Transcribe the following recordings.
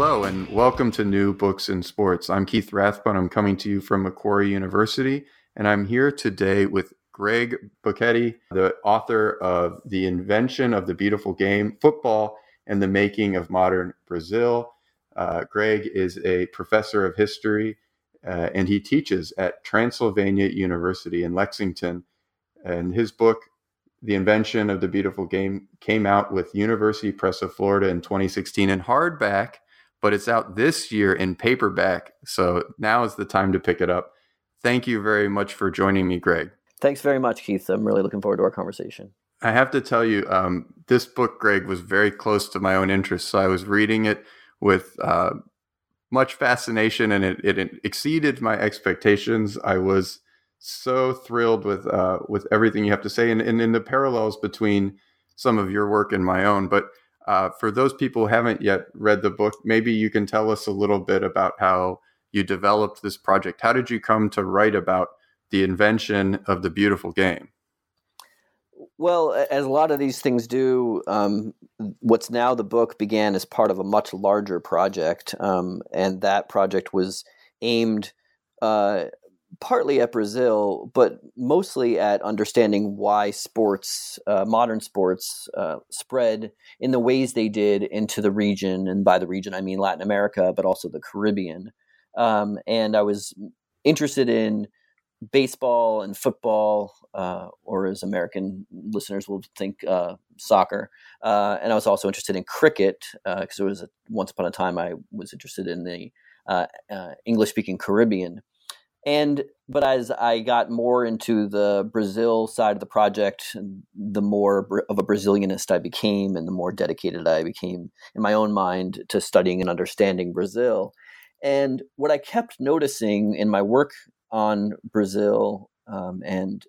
Hello, and welcome to New Books in Sports. I'm Keith Rathbone. I'm coming to you from Macquarie University, and I'm here today with Greg Bocketti, the author of The Invention of the Beautiful Game, Football, and the Making of Modern Brazil. Uh, Greg is a professor of history, uh, and he teaches at Transylvania University in Lexington. And his book, The Invention of the Beautiful Game, came out with University Press of Florida in 2016 in hardback but it's out this year in paperback. So now is the time to pick it up. Thank you very much for joining me, Greg. Thanks very much, Keith. I'm really looking forward to our conversation. I have to tell you, um, this book, Greg, was very close to my own interests. So I was reading it with uh, much fascination and it, it, exceeded my expectations. I was so thrilled with uh, with everything you have to say and, and in the parallels between some of your work and my own. But uh, for those people who haven't yet read the book, maybe you can tell us a little bit about how you developed this project. How did you come to write about the invention of the beautiful game? Well, as a lot of these things do, um, what's now the book began as part of a much larger project, um, and that project was aimed uh, partly at Brazil, but mostly at understanding why sports, uh, modern sports, uh, spread in the ways they did into the region. And by the region, I mean Latin America, but also the Caribbean. Um, and I was interested in baseball and football, uh, or as American listeners will think, uh, soccer. Uh, and I was also interested in cricket because uh, it was a, once upon a time I was interested in the English speaking Caribbean. And but as I got more into the Brazil side of the project, the more of a Brazilianist I became, and the more dedicated I became in my own mind to studying and understanding Brazil. And what I kept noticing in my work on Brazil um, and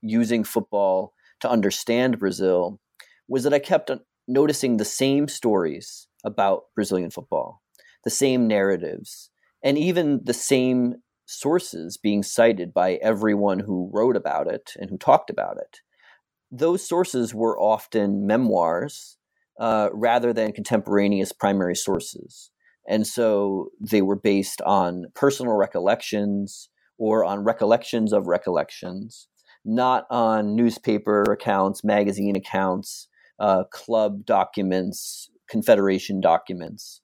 using football to understand Brazil was that I kept noticing the same stories about Brazilian football, the same narratives, and even the same sources being cited by everyone who wrote about it and who talked about it. Those sources were often memoirs uh, rather than contemporaneous primary sources. And so they were based on personal recollections or on recollections of recollections, not on newspaper accounts, magazine accounts, uh, club documents, confederation documents.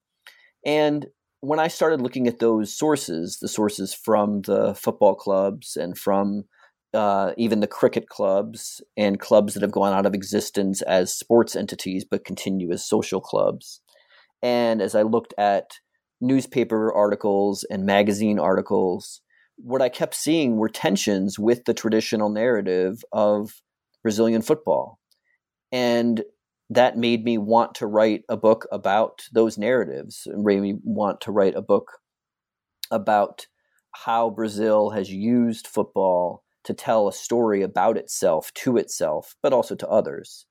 And when I started looking at those sources, the sources from the football clubs and from uh, even the cricket clubs and clubs that have gone out of existence as sports entities but continue as social clubs. And as I looked at newspaper articles and magazine articles, what I kept seeing were tensions with the traditional narrative of Brazilian football. And that made me want to write a book about those narratives. It made me want to write a book about how Brazil has used football to tell a story about itself to itself, but also to others.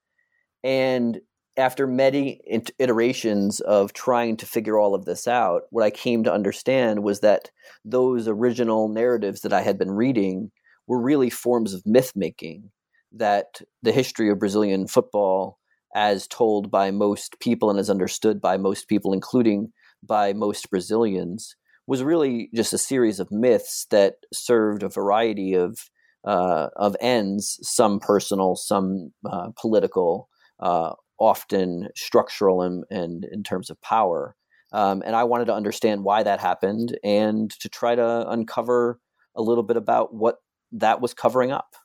And after many iterations of trying to figure all of this out, what I came to understand was that those original narratives that I had been reading were really forms of myth making, that the history of Brazilian football as told by most people and as understood by most people, including by most Brazilians, was really just a series of myths that served a variety of uh, of ends, some personal, some uh, political, uh, often structural and, and in terms of power. Um, and I wanted to understand why that happened and to try to uncover a little bit about what that was covering up.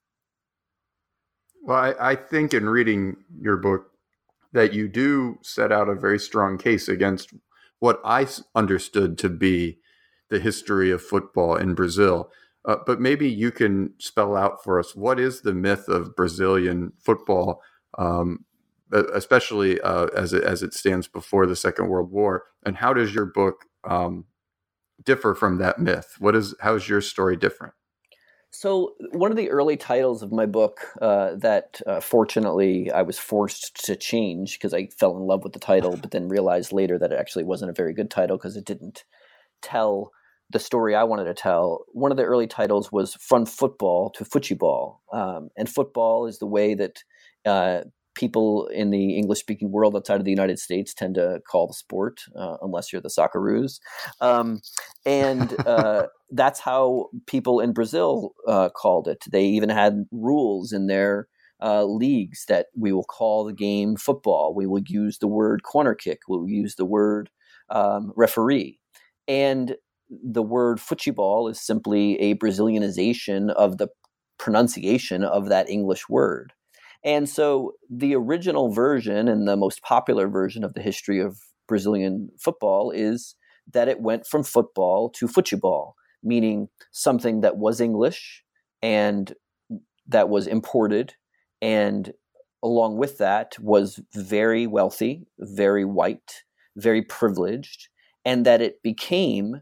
Well, I, I think in reading your book, that you do set out a very strong case against what I understood to be the history of football in Brazil. Uh, but maybe you can spell out for us what is the myth of Brazilian football? Um, especially uh, as it as it stands before the Second World War. And how does your book um, differ from that myth? What is how is your story different? So, one of the early titles of my book uh, that uh, fortunately I was forced to change because I fell in love with the title, but then realized later that it actually wasn't a very good title because it didn't tell the story I wanted to tell. One of the early titles was From Football to Football. Um, and football is the way that uh, people in the English speaking world outside of the United States tend to call the sport, uh, unless you're the Socceroos. Um, and uh, that's how people in Brazil uh, called it. They even had rules in their uh, leagues that we will call the game football. We will use the word corner kick. We'll use the word um, referee. And the word futebol is simply a Brazilianization of the pronunciation of that English word. And so the original version and the most popular version of the history of Brazilian football is that it went from football to futebol, meaning something that was English and that was imported and along with that was very wealthy, very white, very privileged, and that it became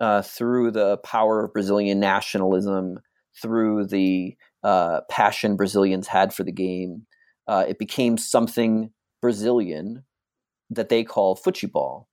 uh, through the power of Brazilian nationalism, through the uh, passion Brazilians had for the game, uh, it became something Brazilian that they call futebol.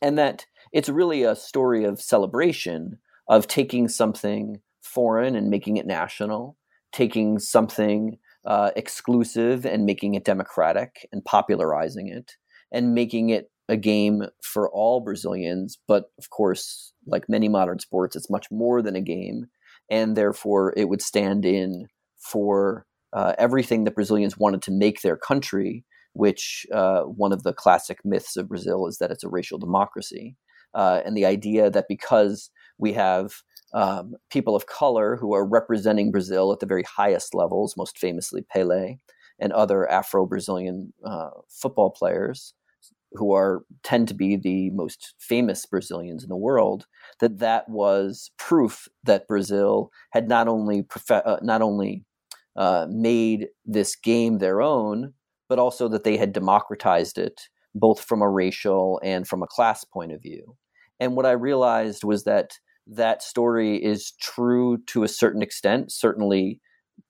And that it's really a story of celebration, of taking something foreign and making it national, taking something uh, exclusive and making it democratic and popularizing it, and making it a game for all Brazilians. But of course, like many modern sports, it's much more than a game and therefore it would stand in for uh, everything that Brazilians wanted to make their country, which uh, one of the classic myths of Brazil is that it's a racial democracy. Uh, and the idea that because we have um, people of color who are representing Brazil at the very highest levels, most famously Pele and other Afro Brazilian uh, football players, who are tend to be the most famous Brazilians in the world, that that was proof that Brazil had not only uh, not only uh, made this game their own, but also that they had democratized it both from a racial and from a class point of view. And what I realized was that that story is true to a certain extent. Certainly,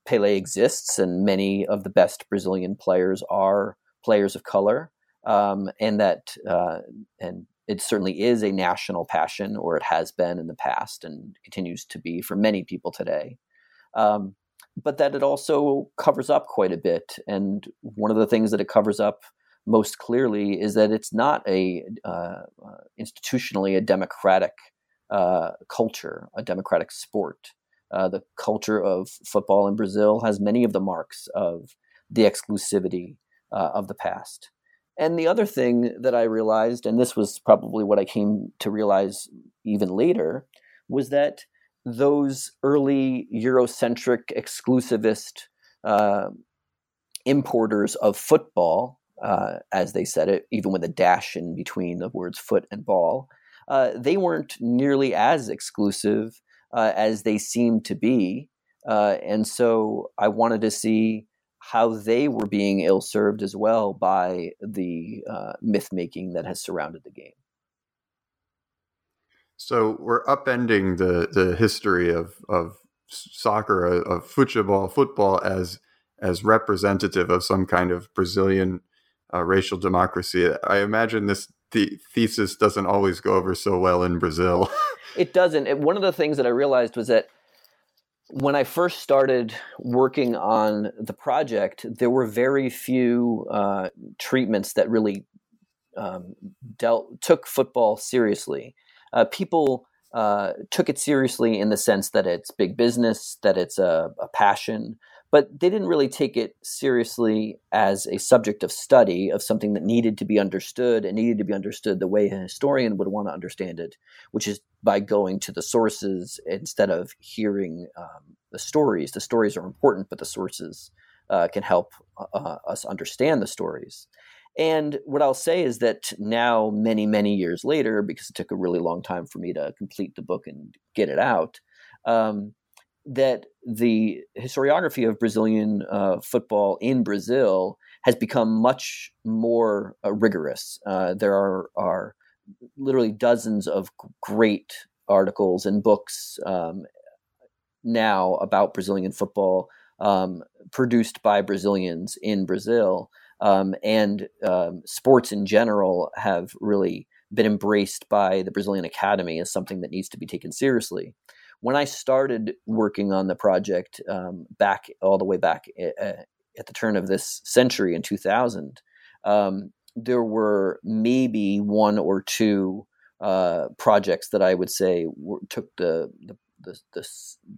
Pele exists, and many of the best Brazilian players are players of color um, and that uh, and it certainly is a national passion, or it has been in the past and continues to be for many people today. Um, but that it also covers up quite a bit. And one of the things that it covers up most clearly is that it's not a uh, uh, institutionally a democratic uh, culture, a democratic sport. Uh, the culture of football in Brazil has many of the marks of the exclusivity uh, of the past. And the other thing that I realized, and this was probably what I came to realize even later, was that those early Eurocentric exclusivist uh, importers of football, uh, as they said it, even with a dash in between the words foot and ball, uh, they weren't nearly as exclusive uh, as they seemed to be. Uh, and so I wanted to see how they were being ill served as well by the uh, myth making that has surrounded the game. So we're upending the the history of of soccer of football football as as representative of some kind of Brazilian uh, racial democracy. I imagine this the thesis doesn't always go over so well in Brazil. it doesn't. It, one of the things that I realized was that when I first started working on the project, there were very few uh, treatments that really um, dealt took football seriously. Uh, people uh, took it seriously in the sense that it's big business, that it's a, a passion, but they didn't really take it seriously as a subject of study of something that needed to be understood and needed to be understood the way a historian would want to understand it, which is by going to the sources instead of hearing um, the stories. The stories are important, but the sources uh, can help uh, uh us understand the stories. And what I'll say is that now, many, many years later, because it took a really long time for me to complete the book and get it out, um, that the historiography of Brazilian uh, football in Brazil has become much more uh, rigorous. Uh, there are, are literally dozens of great articles and books um, now about Brazilian football um, produced by Brazilians in Brazil. Um, and um, sports in general have really been embraced by the Brazilian Academy as something that needs to be taken seriously. When I started working on the project um, back all the way back at, at, the turn of this century in 2000, um, there were maybe one or two uh, projects that I would say were, took the, the the, the,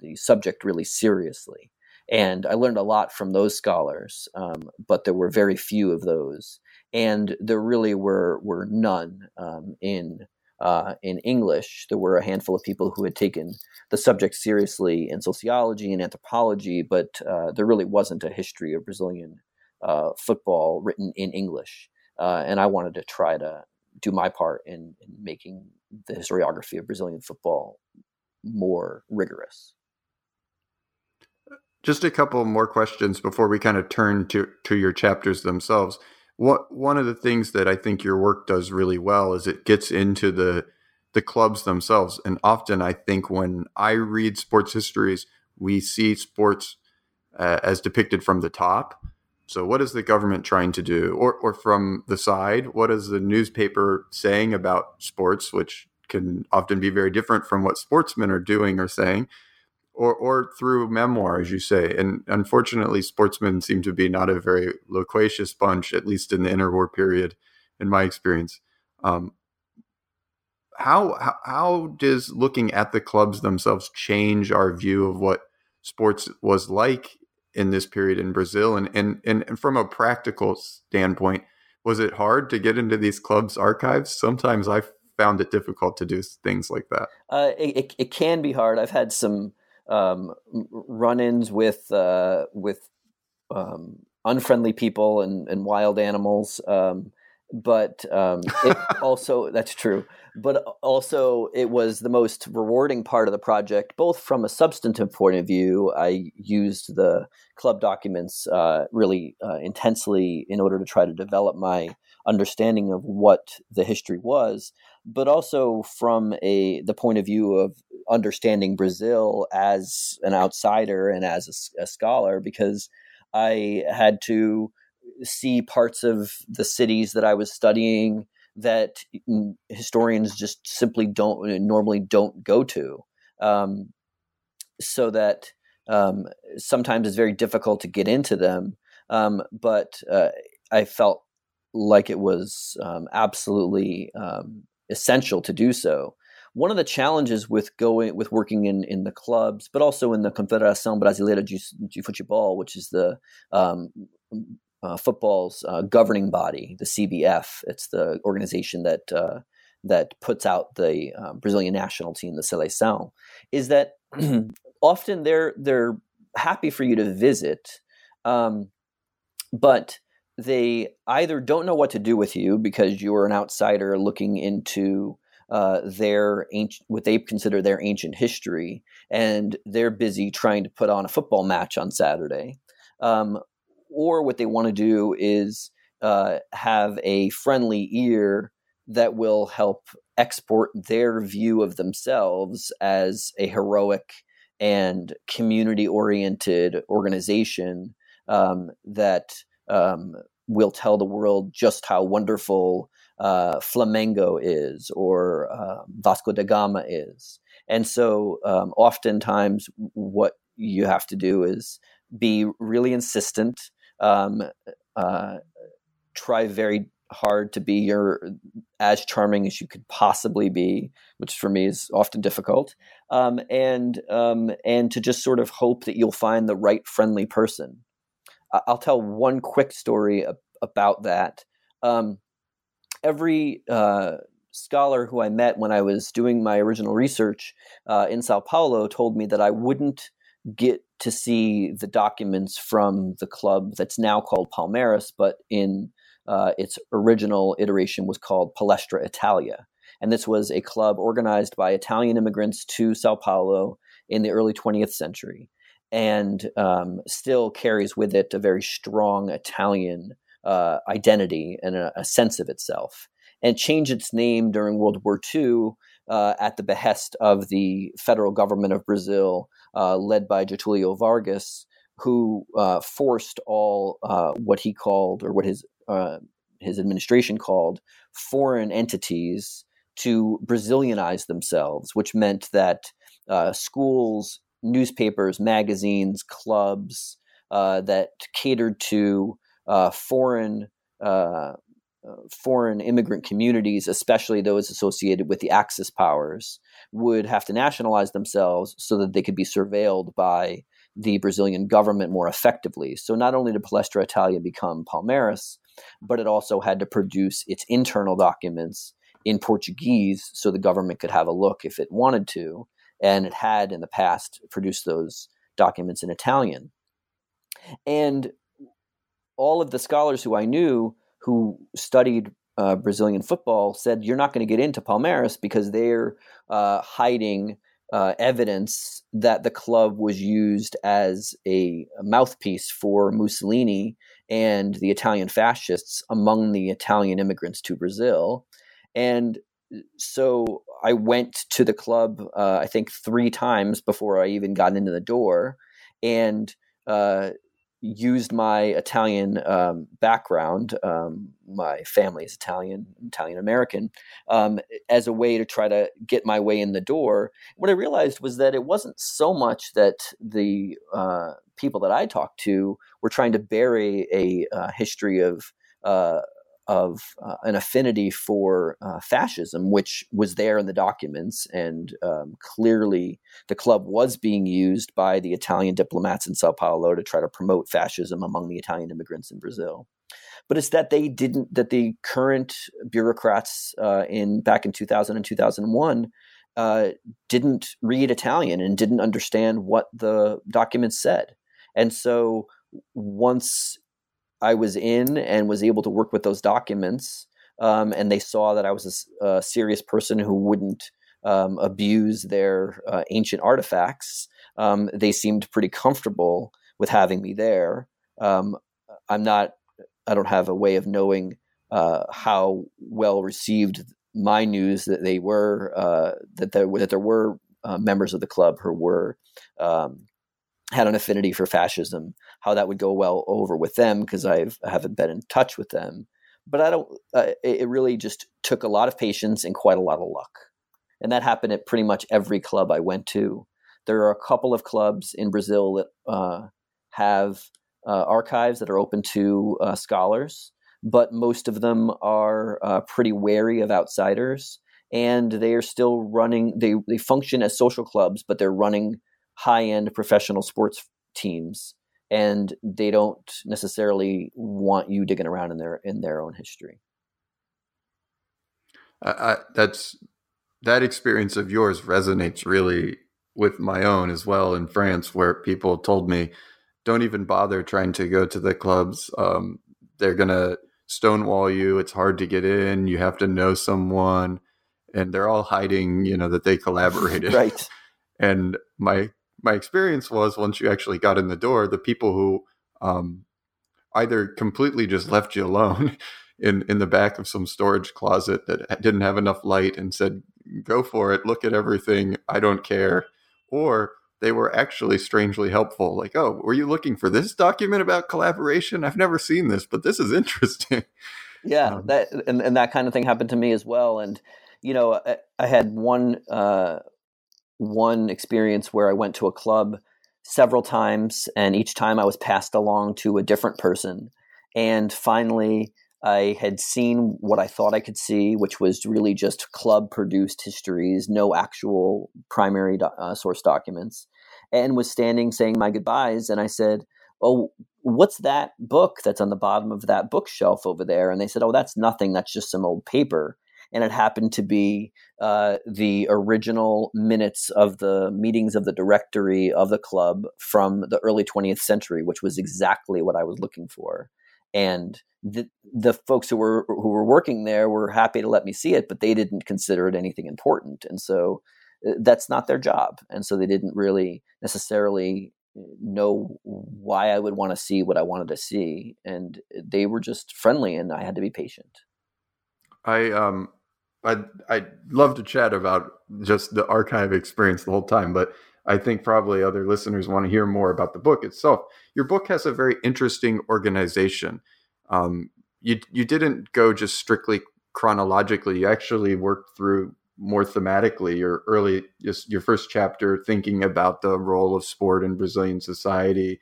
the subject really seriously. And I learned a lot from those scholars, um, but there were very few of those, and there really were were none um, in uh, in English. There were a handful of people who had taken the subject seriously in sociology and anthropology, but uh, there really wasn't a history of Brazilian uh, football written in English. Uh, and I wanted to try to do my part in, in making the historiography of Brazilian football more rigorous. Just a couple more questions before we kind of turn to, to your chapters themselves. What one of the things that I think your work does really well is it gets into the the clubs themselves. And often I think when I read sports histories, we see sports uh, as depicted from the top. So, what is the government trying to do? Or, or from the side, what is the newspaper saying about sports, which can often be very different from what sportsmen are doing or saying? Or, or through memoir, as you say. And unfortunately, sportsmen seem to be not a very loquacious bunch, at least in the interwar period, in my experience. Um, how, how how does looking at the clubs themselves change our view of what sports was like in this period in Brazil? And, and, and from a practical standpoint, was it hard to get into these clubs' archives? Sometimes I found it difficult to do things like that. Uh, it, it, can be hard. I've had some um, run-ins with uh, with um, unfriendly people and, and wild animals. Um, but um, it also that's true but also it was the most rewarding part of the project both from a substantive point of view i used the club documents uh, really uh, intensely in order to try to develop my understanding of what the history was but also from a the point of view of understanding brazil as an outsider and as a, a scholar because i had to see parts of the cities that I was studying that historians just simply don't normally don't go to. Um, so that um, sometimes it's very difficult to get into them. Um, but uh, I felt like it was um, absolutely um, essential to do so. One of the challenges with going with working in, in the clubs, but also in the Confederação Brasileira de Futebol, which is the um, uh, football's uh, governing body, the CBF. It's the organization that uh, that puts out the uh, Brazilian national team, the Seleção. Is that often they're they're happy for you to visit, um, but they either don't know what to do with you because you're an outsider looking into uh, their ancient, what they consider their ancient history, and they're busy trying to put on a football match on Saturday, um, or what they want to do is uh, have a friendly ear that will help export their view of themselves as a heroic and community oriented organization um, that um, will tell the world just how wonderful uh, Flamengo is or uh, Vasco da Gama is. And so, um, oftentimes, what you have to do is be really insistent um, uh, try very hard to be your as charming as you could possibly be, which for me is often difficult, um, and um, and to just sort of hope that you'll find the right friendly person. I'll tell one quick story about that. Um, every uh, scholar who I met when I was doing my original research uh, in Sao Paulo told me that I wouldn't get to see the documents from the club that's now called Palmeiras, but in uh, its original iteration was called Palestra Italia. And this was a club organized by Italian immigrants to Sao Paulo in the early 20th century and um, still carries with it a very strong Italian uh, identity and a, a, sense of itself, and changed its name during World War II uh, at the behest of the federal government of Brazil, uh, led by Getulio Vargas, who uh, forced all uh, what he called, or what his his administration called, foreign entities to Brazilianize themselves, which meant that schools, newspapers, magazines, clubs that catered to uh, foreign uh, uh, foreign immigrant communities, especially those associated with the Axis powers, would have to nationalize themselves so that they could be surveilled by the Brazilian government more effectively. So not only did Palestra Italia become Palmeiras, but it also had to produce its internal documents in Portuguese so the government could have a look if it wanted to. And it had in the past produced those documents in Italian. And all of the scholars who I knew who studied uh, Brazilian football said you're not going to get into Palmeiras because they're uh, hiding uh, evidence that the club was used as a, mouthpiece for Mussolini and the Italian fascists among the Italian immigrants to Brazil. And so I went to the club, uh, I think, three times before I even got into the door. And uh, used my Italian um, background, um, my family is Italian, Italian American, um, as a way to try to get my way in the door. What I realized was that it wasn't so much that the uh, people that I talked to were trying to bury a history of uh, of uh, an affinity for uh, fascism, which was there in the documents, and um, clearly the club was being used by the Italian diplomats in Sao Paulo to try to promote fascism among the Italian immigrants in Brazil. But it's that they didn't, that the current bureaucrats uh, in back in 2000 and 2001 uh, didn't read Italian and didn't understand what the documents said. And so once I was in and was able to work with those documents. Um, and they saw that I was a, a serious person who wouldn't um, abuse their uh, ancient artifacts. Um, they seemed pretty comfortable with having me there. Um, I'm not. I don't have a way of knowing uh, how well received my news that they were uh, that there that there were uh, members of the club who were um, had an affinity for fascism, how that would go well over with them because I haven't been in touch with them. But I don't. Uh, it really just took a lot of patience and quite a lot of luck, and that happened at pretty much every club I went to. There are a couple of clubs in Brazil that uh, have uh, archives that are open to uh, scholars, but most of them are uh, pretty wary of outsiders, and they are still running. They they function as social clubs, but they're running high end professional sports teams and they don't necessarily want you digging around in their in their own history. I, I, that's that experience of yours resonates really with my own as well in France, where people told me, "Don't even bother trying to go to the clubs. Um, they're gonna stonewall you. It's hard to get in. You have to know someone." And they're all hiding, you know, that they collaborated. right. And my my experience was once you actually got in the door, the people who um, either completely just left you alone in in the back of some storage closet that didn't have enough light and said, "Go for it, look at everything, I don't care," or they were actually strangely helpful. Like, "Oh, were you looking for this document about collaboration? I've never seen this, but this is interesting." Yeah, um, that and, and that kind of thing happened to me as well. And you know, I, I had one uh, one experience where I went to a club several times, and each time I was passed along to a different person. And finally, I had seen what I thought I could see, which was really just club produced histories, no actual primary do- uh, source documents, and was standing saying my goodbyes. And I said, Oh, what's that book that's on the bottom of that bookshelf over there? And they said, Oh, that's nothing. That's just some old paper and it happened to be uh, the original minutes of the meetings of the directory of the club from the early 20th century, which was exactly what I was looking for. And the the folks who were who were working there were happy to let me see it, but they didn't consider it anything important, and so uh, that's not their job, and so they didn't really necessarily know why I would want to see what I wanted to see, and they were just friendly, and I had to be patient. I um I I love to chat about just the archive experience the whole time, but I think probably other listeners want to hear more about the book itself. Your book has a very interesting organization. Um, you you didn't go just strictly chronologically. You actually worked through more thematically your early your first chapter thinking about the role of sport in Brazilian society.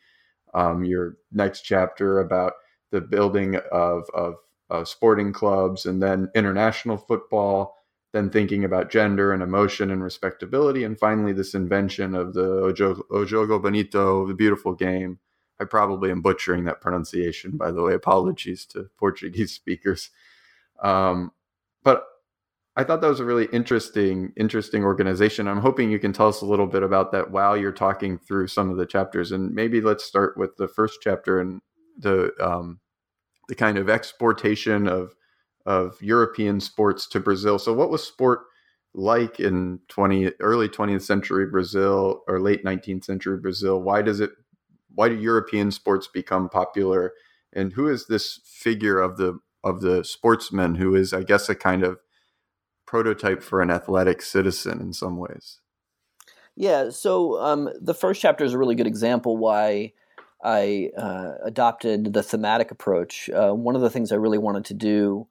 Um, your next chapter about the building of of uh, sporting clubs and then international football then thinking about gender and emotion and respectability, and finally this invention of the Ojo, O Jogo Bonito, the beautiful game. I probably am butchering that pronunciation, by the way. Apologies to Portuguese speakers. Um, but I thought that was a really interesting, interesting organization. I'm hoping you can tell us a little bit about that while you're talking through some of the chapters. And maybe let's start with the first chapter and the um, the kind of exportation of of European sports to Brazil. So, what was sport like in 20 early 20th century Brazil or late 19th century Brazil? Why does it? Why do European sports become popular? And who is this figure of the of the sportsman who is, I guess, a kind of prototype for an athletic citizen in some ways? Yeah. So um, the first chapter is a really good example why. I uh, adopted the thematic approach. Uh, one of the things I really wanted to do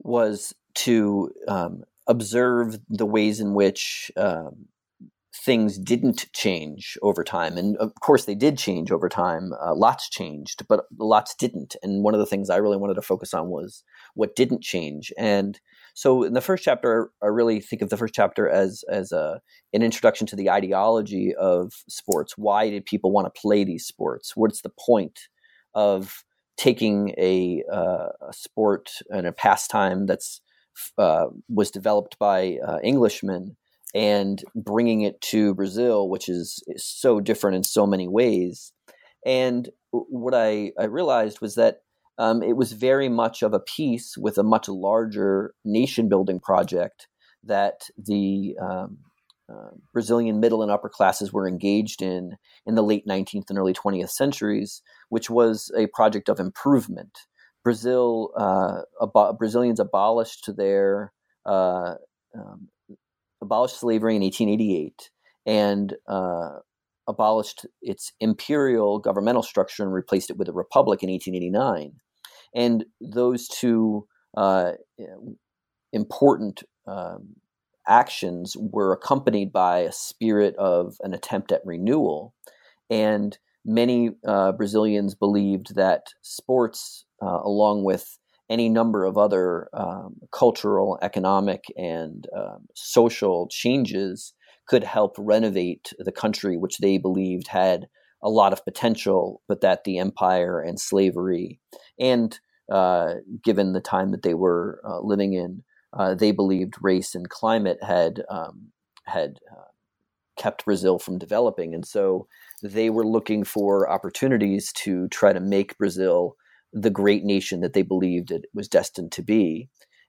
was to um, observe the ways in which um, things didn't change over time. And of course, they did change over time. Uh, lots changed, but lots didn't. And one of the things I really wanted to focus on was what didn't change. And so, in the first chapter, I really think of the first chapter as as a an introduction to the ideology of sports. Why did people want to play these sports? What's the point of taking a, uh, a sport and a pastime that's uh, was developed by uh, Englishmen and bringing it to Brazil, which is, is, so different in so many ways. And what I, I realized was that um, it was very much of a piece with a much larger nation building project that the um, uh, Brazilian middle and upper classes were engaged in in the late 19th and early 20th centuries, which was a project of improvement. Brazil uh, Brazilians abolished their uh, um, abolished slavery in 1888 and uh, abolished its imperial governmental structure and replaced it with a republic in 1889. And those two uh, important um, actions were accompanied by a spirit of an attempt at renewal. And many uh, Brazilians believed that sports, uh, along with any number of other um, cultural, economic, and um, social changes, could help renovate the country, which they believed had a lot of potential, but that the empire and slavery, and uh, given the time that they were uh, living in, uh, they believed race and climate had um, had uh, kept Brazil from developing, and so they were looking for opportunities to try to make Brazil the great nation that they believed it was destined to be.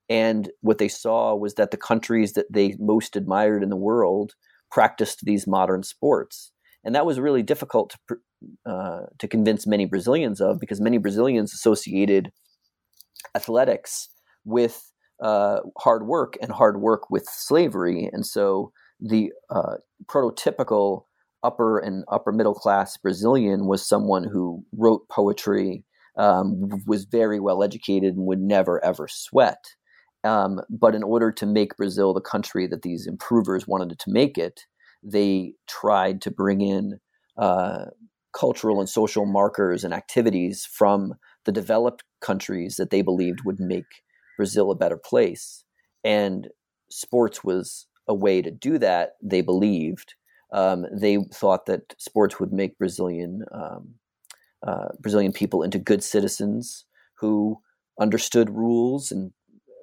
And what they saw was that the countries that they most admired in the world practiced these modern sports, and that was really difficult to uh, to convince many Brazilians of because many Brazilians associated athletics with uh, hard work and hard work with slavery. And so the uh, prototypical upper and upper middle class Brazilian was someone who wrote poetry, um, was very well educated, and would never ever sweat. Um, but in order to make Brazil the country that these improvers wanted to make it, they tried to bring in uh, cultural and social markers and activities from the developed countries that they believed would make Brazil a better place. And sports was a way to do that, they believed. Um, they thought that sports would make Brazilian um, uh, Brazilian people into good citizens who understood rules and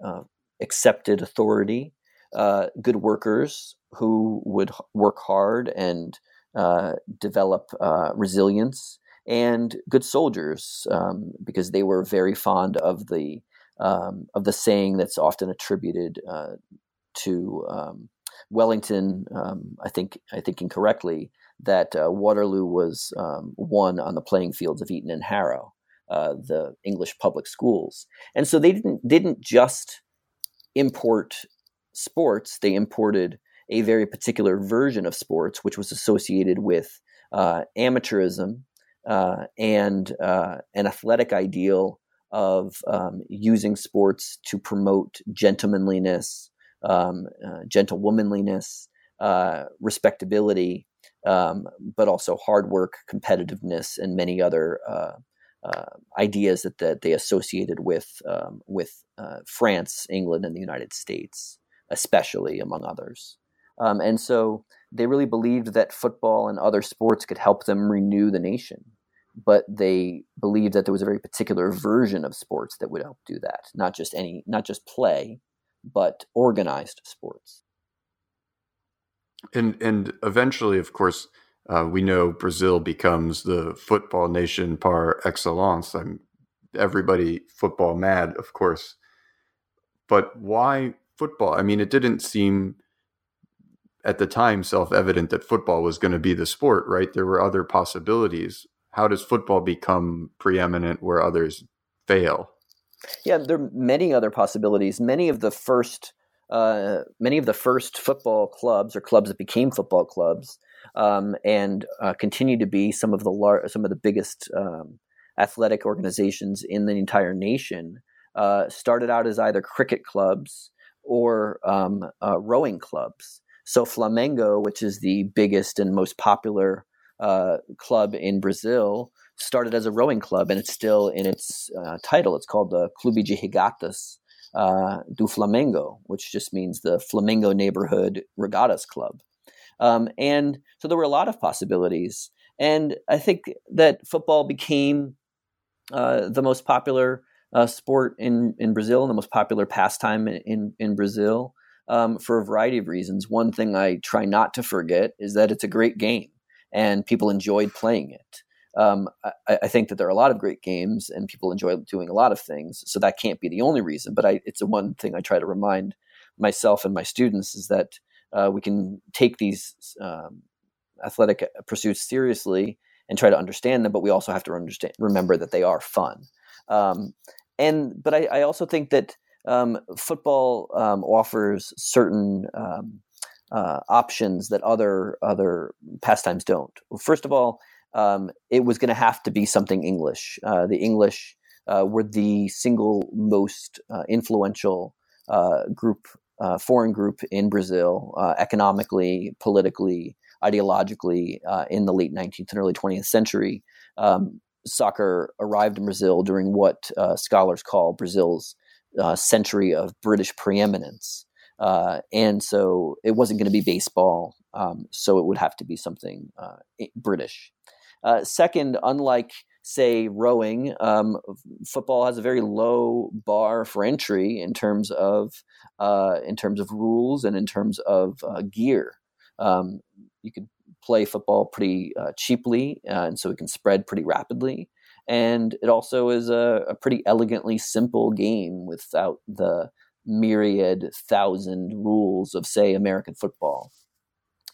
uh, accepted authority, uh, good workers who would work hard and uh, develop uh, resilience, and good soldiers um, because they were very fond of the um, of the saying that's often attributed to um, Wellington. Um, I think I think incorrectly that Waterloo was um, won on the playing fields of Eton and Harrow, uh, the English public schools. And so they didn't didn't just import sports; they imported a very particular version of sports, which was associated with uh, amateurism uh, and uh, an athletic ideal of um, using sports to promote gentlemanliness, um, uh, gentlewomanliness, respectability, um, but also hard work, competitiveness, and many other uh, uh, ideas that, that they associated with um, with France, England, and the United States, especially among others. Um, and so they really believed that football and other sports could help them renew the nation. But they believed that there was a very particular version of sports that would help do that, not just any, not just play, but organized sports. And and eventually, of course, uh, we know Brazil becomes the football nation par excellence. I'm everybody football mad, of course. But why football? I mean, it didn't seem at the time self evident that football was going to be the sport, right? There were other possibilities. How does football become preeminent where others fail? Yeah, there are many other possibilities. Many of the first, uh, many of the first football clubs or clubs that became football clubs, um, and uh, continue to be some of the lar- some of the biggest um, athletic organizations in the entire nation. Uh, started out as either cricket clubs or um, uh, rowing clubs. So Flamengo, which is the biggest and most popular uh, club in Brazil, started as a rowing club, and it's still in its uh, title. It's called the Clube de Regatas uh, do Flamengo, which just means the Flamengo Neighborhood Regatas Club. Um, and so there were a lot of possibilities. And I think that football became uh, the most popular uh, sport in, in Brazil and the most popular pastime in, in, Brazil um, for a variety of reasons. One thing I try not to forget is that it's a great game and people enjoyed playing it. Um, I, I, think that there are a lot of great games and people enjoy doing a lot of things. So that can't be the only reason, but I, it's the one thing I try to remind myself and my students is that uh, we can take these um, athletic pursuits seriously and try to understand them, but we also have to understand, remember that they are fun. Um, and but I, I, also think that um, football um, offers certain um, uh, options that other other pastimes don't. First of all, um, it was going to have to be something English. Uh, the English uh, were the single most uh, influential uh, group, uh, foreign group in Brazil, economically, politically, ideologically, in the late 19th and early 20th century. Um, soccer arrived in Brazil during what scholars call Brazil's uh, century of British preeminence. Uh, and so it wasn't going to be baseball, um, so it would have to be something uh, British. Uh, second, unlike say rowing, um, football has a very low bar for entry in terms of uh, in terms of rules and in terms of uh, gear. Um, you could play football pretty cheaply, and so it can spread pretty rapidly and it also is a, a pretty elegantly simple game without the myriad thousand rules of say American football.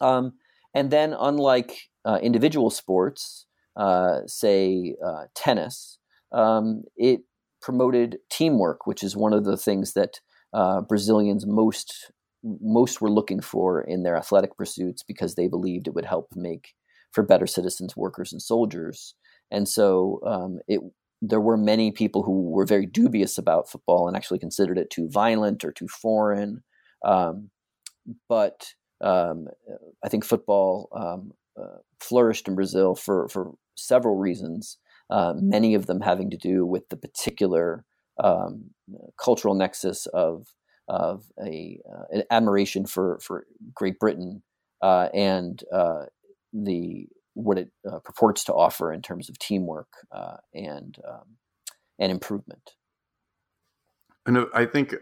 Um, and then, unlike uh, individual sports, uh, say uh, tennis, um, it promoted teamwork, which is one of the things that uh, Brazilians most most were looking for in their athletic pursuits because they believed it would help make for better citizens, workers, and soldiers. And so um, it there were many people who were very dubious about football and actually considered it too violent or too foreign. Um, but um, I think football um, uh, flourished in Brazil for, for several reasons, uh, many of them having to do with the particular um, cultural nexus of, of a, uh, admiration for, for Great Britain uh, and uh, the what it uh, purports to offer in terms of teamwork uh, and um, and improvement. And I think,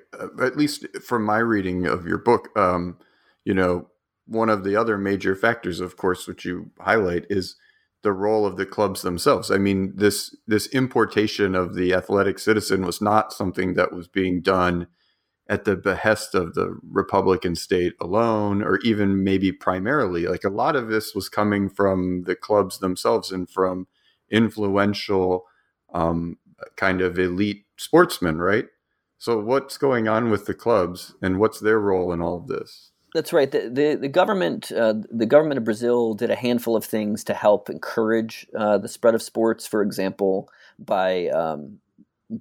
at least from my reading of your book, um, you know, one of the other major factors, of course, which you highlight, is the role of the clubs themselves. I mean, this this importation of the athletic citizen was not something that was being done at the behest of the Republican state alone, or even maybe primarily. Like a lot of this was coming from the clubs themselves and from influential, um, kind of elite sportsmen, right? So, what's going on with the clubs, and what's their role in all of this? That's right. The the, the government uh, the government of Brazil did a handful of things to help encourage uh, the spread of sports. For example, by um,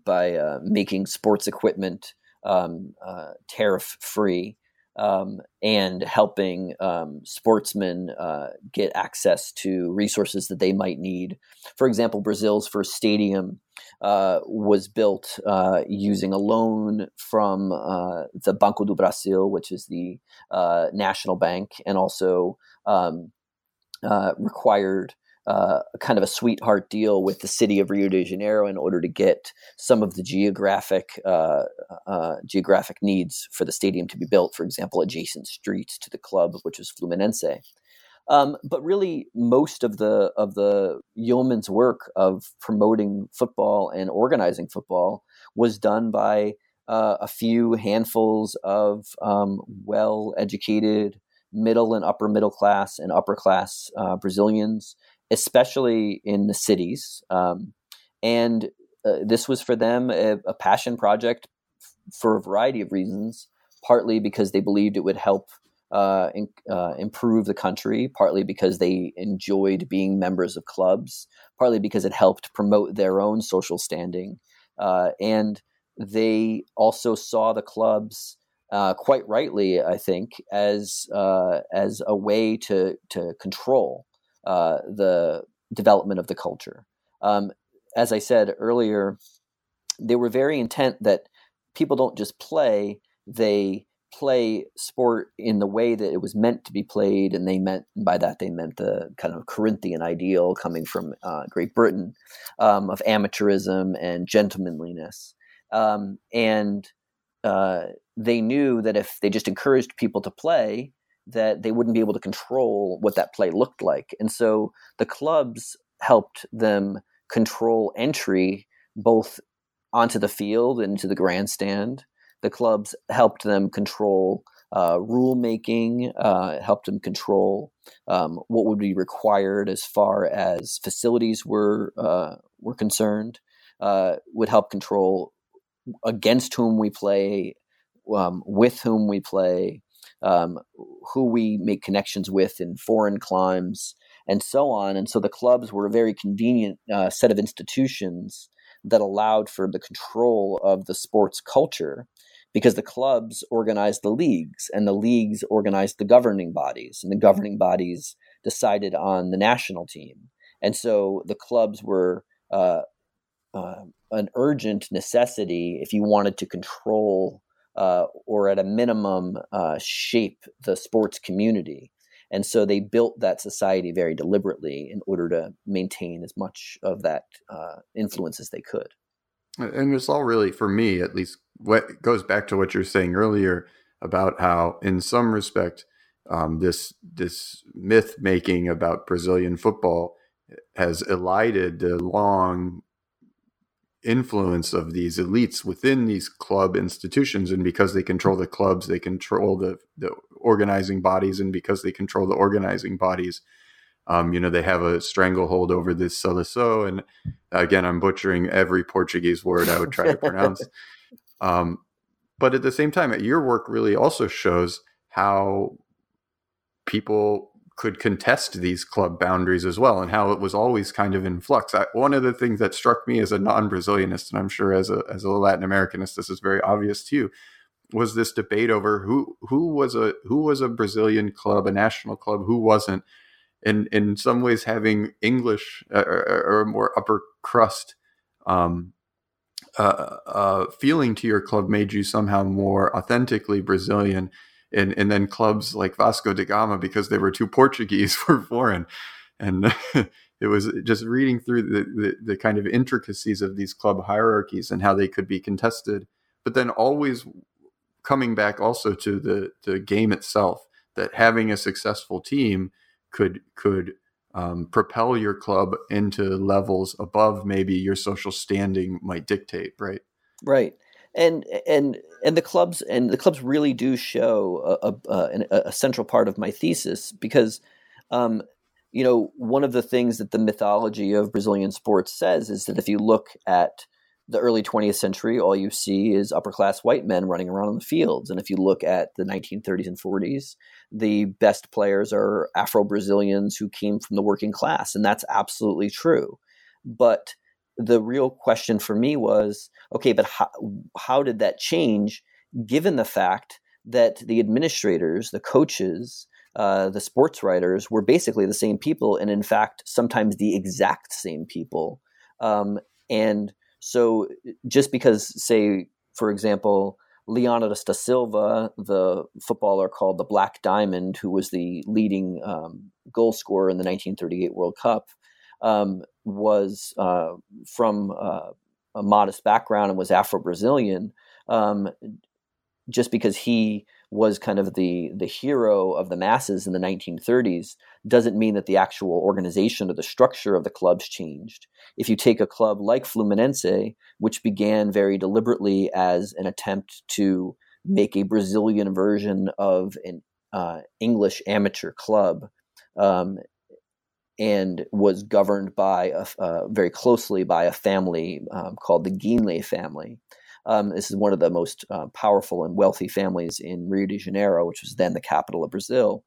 by uh, making sports equipment um, uh, tariff free um, and helping um, sportsmen uh, get access to resources that they might need. For example, Brazil's first stadium uh, was built uh, using a loan from uh, the Banco do Brasil, which is the uh, national bank, and also um, uh, required kind of a sweetheart deal with the city of Rio de Janeiro in order to get some of the geographic geographic needs for the stadium to be built. For example, adjacent streets to the club, which was Fluminense. Um, but really, most of the of the yeoman's work of promoting football and organizing football was done by uh, a few handfuls of um, well educated middle and upper middle class and upper class uh, Brazilians especially in the cities. Um, and uh, this was for them a, a, passion project for a variety of reasons. Partly because they believed it would help uh, in, uh, improve the country, partly because they enjoyed being members of clubs, partly because it helped promote their own social standing. Uh, and they also saw the clubs uh, quite rightly, I think, as uh, as a way to to control the development of the culture. Um, as I said earlier, they were very intent that people don't just play; they play sport in the way that it was meant to be played, and they meant by that they meant the kind of Corinthian ideal coming from uh, Great Britain um, of amateurism and gentlemanliness, um, and uh, they knew that if they just encouraged people to play, that they wouldn't be able to control what that play looked like. And so the clubs helped them control entry both onto the field and into the grandstand. The clubs helped them control uh, rule making, uh, helped them control um, what would be required as far as facilities were uh, were concerned. Uh, would help control against whom we play, um, with whom we play, um, who we make connections with in foreign climes, and so on. And so the clubs were a very convenient uh, set of institutions that allowed for the control of the sports culture because the clubs organized the leagues and the leagues organized the governing bodies and the governing bodies decided on the national team. And so the clubs were uh, uh, an urgent necessity if you wanted to control uh, or at a minimum uh, shape the sports community. And so they built that society very deliberately in order to maintain as much of that uh, influence as they could. And it's all really, for me at least, what goes back to what you're saying earlier about how, in some respect, um, this this myth making about Brazilian football has elided the long influence of these elites within these club institutions and because they control the clubs they control the, the organizing bodies and because they control the organizing bodies um, you know they have a stranglehold over this seleção and again i'm butchering every portuguese word i would try to pronounce um, but at the same time your work really also shows how people could contest these club boundaries as well and how it was always kind of in flux. I, one of the things that struck me as a non-Brazilianist, and I'm sure as a, as a Latin Americanist, this is very obvious to you, was this debate over who, who was a, who was a Brazilian club, a national club, who wasn't, and in some ways having English uh, or, or more upper crust, um, uh, uh, feeling to your club made you somehow more authentically Brazilian and and then clubs like Vasco da Gama because they were too Portuguese were foreign, and it was just reading through the, the, the kind of intricacies of these club hierarchies and how they could be contested, but then always coming back also to the the game itself that having a successful team could could um, propel your club into levels above maybe your social standing might dictate, right? Right and and and the clubs and the clubs really do show a, a, a, central part of my thesis because um, you know one of the things that the mythology of Brazilian sports says is that if you look at the early 20th century, all you see is upper class white men running around on the fields. And if you look at the 1930s and 40s, the best players are Afro Brazilians who came from the working class. And that's absolutely true. But the real question for me was okay, but how, how did that change given the fact that the administrators, the coaches, uh, the sports writers were basically the same people, and in fact, sometimes the exact same people. Um, and so, just because, say, for example, Leonidas da Silva, the footballer called the Black Diamond, who was the leading um, goal scorer in the 1938 World Cup, um, was uh, from uh, a modest background and was Afro Brazilian, um, just because he was kind of the the hero of the masses in the 1930s doesn't mean that the actual organization or the structure of the clubs changed. If you take a club like Fluminense, which began very deliberately as an attempt to make a Brazilian version of an uh, English amateur club, um, and was governed by a, uh, very closely by a family um, called the Guinle family. Um, this is one of the most uh, powerful and wealthy families in Rio de Janeiro, which was then the capital of Brazil.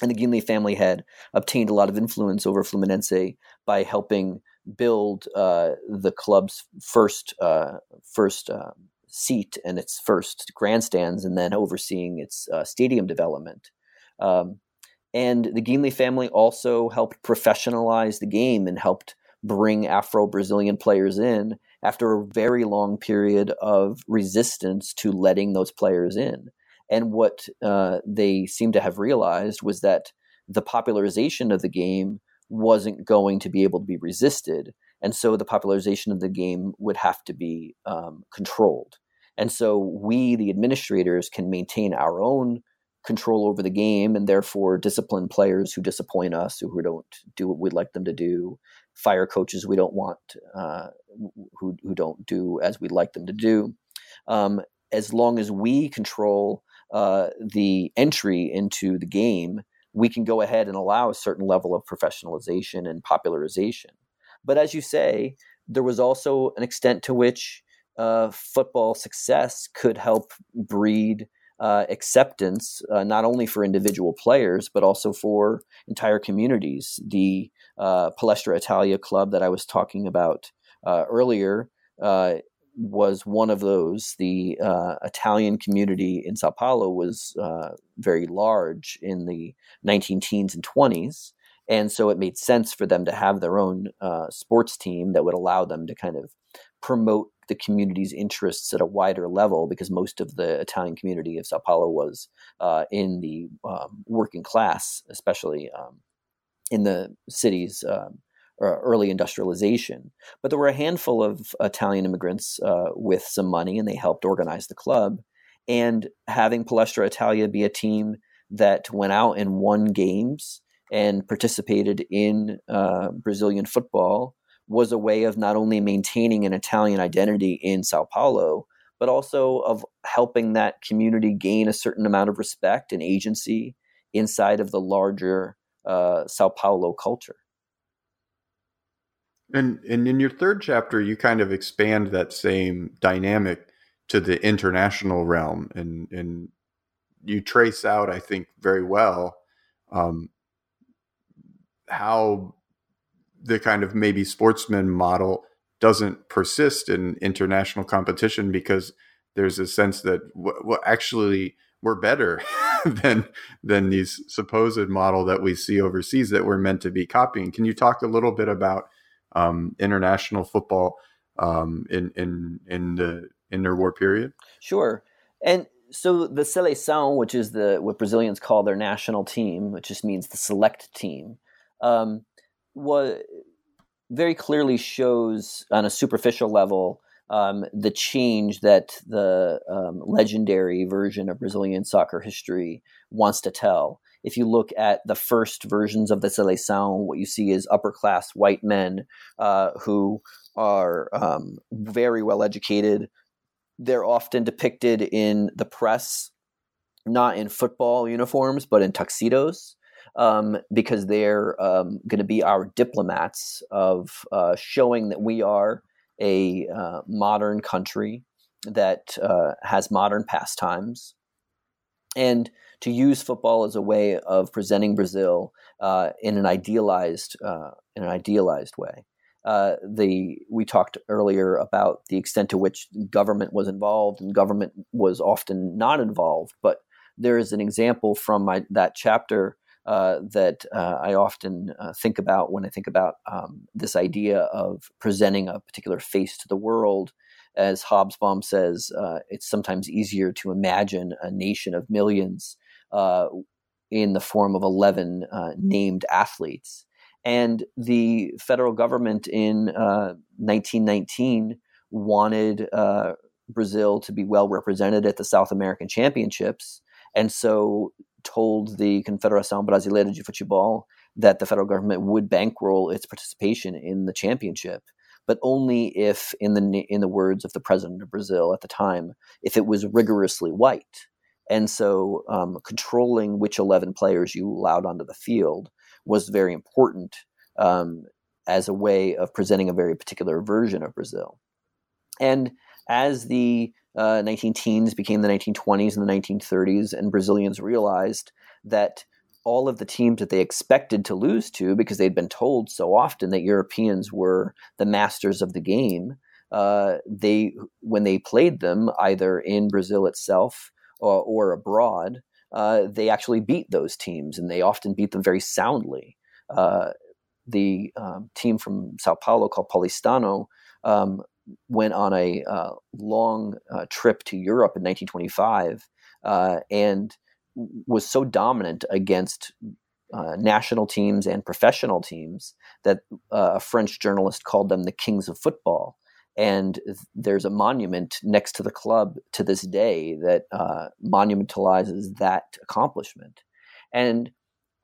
And the Guinle family had obtained a lot of influence over Fluminense by helping build uh, the club's first uh, first uh, seat and its first grandstands, and then overseeing its uh, stadium development. Um, and the Guinle family also helped professionalize the game and helped bring Afro Brazilian players in after a very long period of resistance to letting those players in. And what uh, they seem to have realized was that the popularization of the game wasn't going to be able to be resisted. And so the popularization of the game would have to be um, controlled. And so we, the administrators, can maintain our own control over the game and therefore discipline players who disappoint us, who, don't do what we'd like them to do, fire coaches we don't want, uh, who, who don't do as we'd like them to do. Um, as long as we control uh, the entry into the game, we can go ahead and allow a certain level of professionalization and popularization. But as you say, there was also an extent to which uh, football success could help breed uh, acceptance, uh, not only for individual players, but also for entire communities. The uh, Palestra Italia club that I was talking about uh, earlier uh, was one of those. The uh, Italian community in Sao Paulo was very large in the 19 teens and 20s. And so it made sense for them to have their own sports team that would allow them to kind of promote the community's interests at a wider level because most of the Italian community of Sao Paulo was uh, in the um, working class, especially um, in the city's um, early industrialization. But there were a handful of Italian immigrants uh, with some money, and they helped organize the club. And having Palestra Italia be a team that went out and won games and participated in uh, Brazilian football was a way of not only maintaining an Italian identity in Sao Paulo, but also of helping that community gain a certain amount of respect and agency inside of the larger uh, Sao Paulo culture. And and in your third chapter, you kind of expand that same dynamic to the international realm, and and you trace out, I think, very well um, how the kind of maybe sportsman model doesn't persist in international competition because there's a sense that well, actually we're better than than these supposed model that we see overseas that we're meant to be copying. Can you talk a little bit about um, international football um, in in in the interwar period? Sure, and so the seleção, which is the what Brazilians call their national team, which just means the select team. Um, was very clearly shows on a superficial level um, the change that the um, legendary version of Brazilian soccer history wants to tell. If you look at the first versions of the Seleção, what you see is upper class white men uh, who are um, very well educated, they're often depicted in the press, not in football uniforms, but in tuxedos. Um, because they're um, going to be our diplomats of uh, showing that we are a uh, modern country that uh, has modern pastimes, and to use football as a way of presenting Brazil uh, in an idealized uh, in an idealized way. Uh, the we talked earlier about the extent to which government was involved, and government was often not involved. But there is an example from my, that chapter uh, that uh, I often uh, think about when I think about um, this idea of presenting a particular face to the world. As Hobsbawm says, uh, it's sometimes easier to imagine a nation of millions uh, in the form of 11 uh, named athletes. And the federal government in 1919 wanted Brazil to be well represented at the South American Championships. And so told the Confederação Brasileira de Futebol that the federal government would bankroll its participation in the championship, but only if, in the in the words of the president of Brazil at the time, if it was rigorously white. And so, um, controlling which eleven players you allowed onto the field was very important um, as a way of presenting a very particular version of Brazil. And as the uh, 19 teens became the 1920s and the 1930s, and Brazilians realized that all of the teams that they expected to lose to, because they'd been told so often that Europeans were the masters of the game, uh, they when they played them either in Brazil itself or, or abroad, uh, they actually beat those teams, and they often beat them very soundly. Uh, the um, team from Sao Paulo called Paulistano um, went on a uh, long uh, trip to Europe in 1925 uh, and was so dominant against uh, national teams and professional teams that uh, a French journalist called them the kings of football. And there's a monument next to the club to this day that uh, monumentalizes that accomplishment. And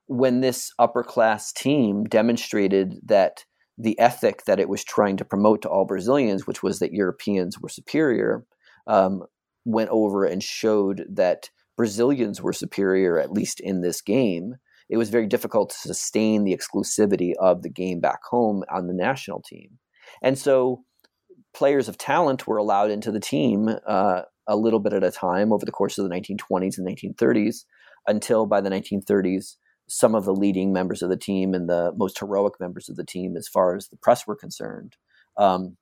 when this upper class team demonstrated that the ethic that it was trying to promote to all Brazilians, which was that Europeans were superior, um, went over and showed that Brazilians were superior, at least in this game. It was very difficult to sustain the exclusivity of the game back home on the national team. And so players of talent were allowed into the team uh, a little bit at a time over the course of the 1920s and 1930s until by the 1930s some of the leading members of the team and the most heroic members of the team, as far as the press were concerned, um,